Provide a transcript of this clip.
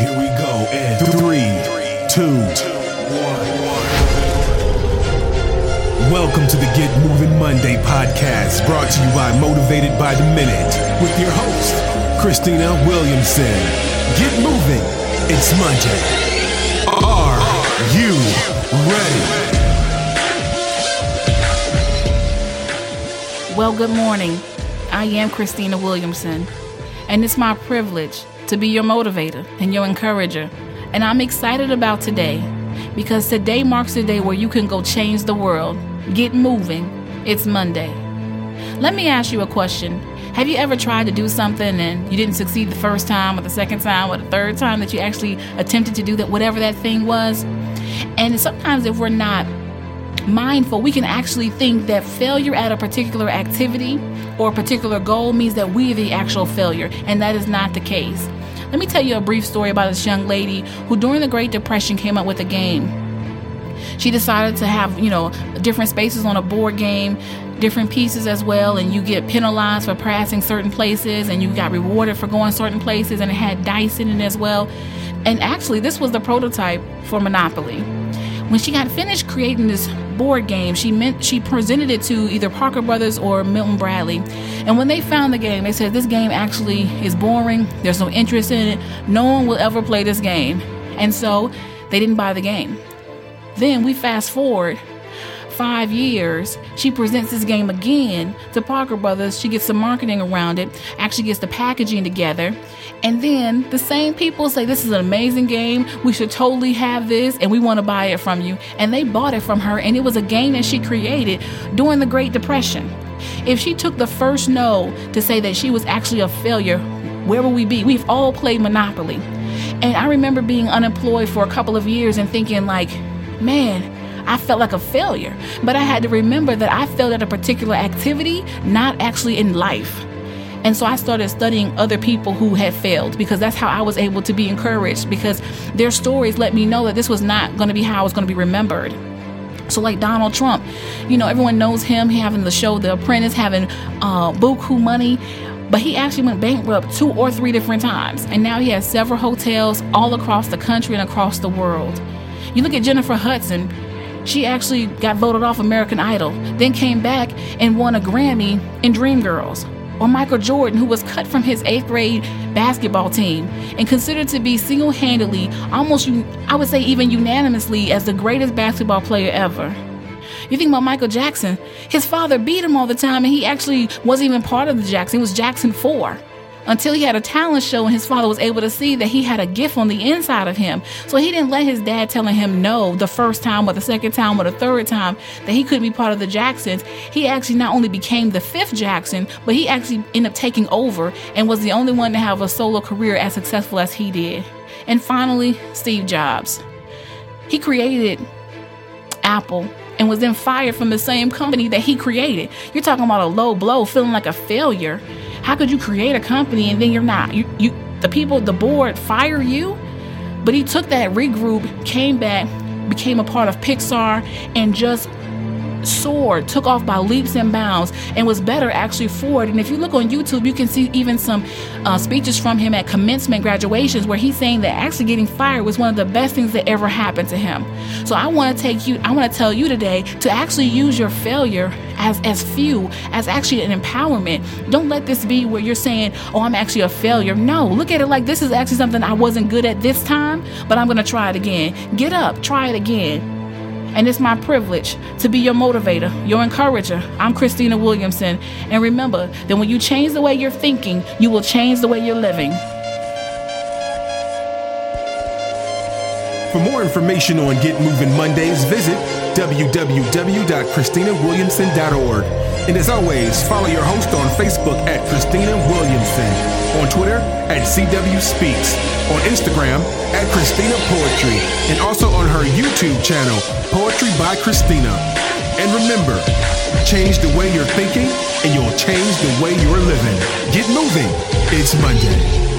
Here we go in three, two, one. Welcome to the Get Moving Monday podcast, brought to you by Motivated by the Minute, with your host, Christina Williamson. Get moving. It's Monday. Are you ready? Well, good morning. I am Christina Williamson, and it's my privilege to be your motivator and your encourager. And I'm excited about today because today marks the day where you can go change the world. Get moving. It's Monday. Let me ask you a question. Have you ever tried to do something and you didn't succeed the first time or the second time or the third time that you actually attempted to do that, whatever that thing was? And sometimes if we're not mindful, we can actually think that failure at a particular activity or a particular goal means that we are the actual failure, and that is not the case. Let me tell you a brief story about this young lady who, during the Great Depression, came up with a game. She decided to have, you know, different spaces on a board game, different pieces as well, and you get penalized for passing certain places, and you got rewarded for going certain places, and it had dice in it as well. And actually, this was the prototype for Monopoly. When she got finished creating this board game, she meant she presented it to either Parker Brothers or Milton Bradley. And when they found the game, they said this game actually is boring. There's no interest in it. No one will ever play this game. And so they didn't buy the game. Then we fast forward five years, she presents this game again to Parker Brothers. She gets some marketing around it, actually gets the packaging together. And then the same people say, This is an amazing game. We should totally have this, and we want to buy it from you. And they bought it from her, and it was a game that she created during the Great Depression. If she took the first no to say that she was actually a failure, where would we be? We've all played Monopoly. And I remember being unemployed for a couple of years and thinking, like, man, I felt like a failure. But I had to remember that I failed at a particular activity, not actually in life. And so I started studying other people who had failed because that's how I was able to be encouraged because their stories let me know that this was not going to be how I was going to be remembered. So, like Donald Trump, you know, everyone knows him, having the show The Apprentice, having uh, buku money, but he actually went bankrupt two or three different times. And now he has several hotels all across the country and across the world. You look at Jennifer Hudson, she actually got voted off American Idol, then came back and won a Grammy in Dreamgirls. Or Michael Jordan, who was cut from his eighth grade basketball team and considered to be single handedly, almost, I would say even unanimously, as the greatest basketball player ever. You think about Michael Jackson, his father beat him all the time, and he actually wasn't even part of the Jackson, it was Jackson 4 until he had a talent show and his father was able to see that he had a gift on the inside of him. So he didn't let his dad telling him no the first time or the second time or the third time that he couldn't be part of the Jacksons. He actually not only became the fifth Jackson, but he actually ended up taking over and was the only one to have a solo career as successful as he did. And finally, Steve Jobs. He created Apple and was then fired from the same company that he created. You're talking about a low blow, feeling like a failure. How could you create a company and then you're not? You, you, the people, the board fire you. But he took that regroup, came back, became a part of Pixar, and just soared, took off by leaps and bounds, and was better actually for it. And if you look on YouTube, you can see even some uh, speeches from him at commencement graduations where he's saying that actually getting fired was one of the best things that ever happened to him. So I want to take you, I want to tell you today to actually use your failure as as fuel, as actually an empowerment. Don't let this be where you're saying, "Oh, I'm actually a failure." No, look at it like this is actually something I wasn't good at this time, but I'm going to try it again. Get up, try it again. And it's my privilege to be your motivator, your encourager. I'm Christina Williamson. And remember that when you change the way you're thinking, you will change the way you're living. For more information on Get Moving Mondays, visit www.christinawilliamson.org. And as always, follow your host on Facebook at Christina Williamson, on Twitter at CW Speaks, on Instagram at Christina Poetry, and also on her YouTube channel, Poetry by Christina. And remember, change the way you're thinking, and you'll change the way you're living. Get moving. It's Monday.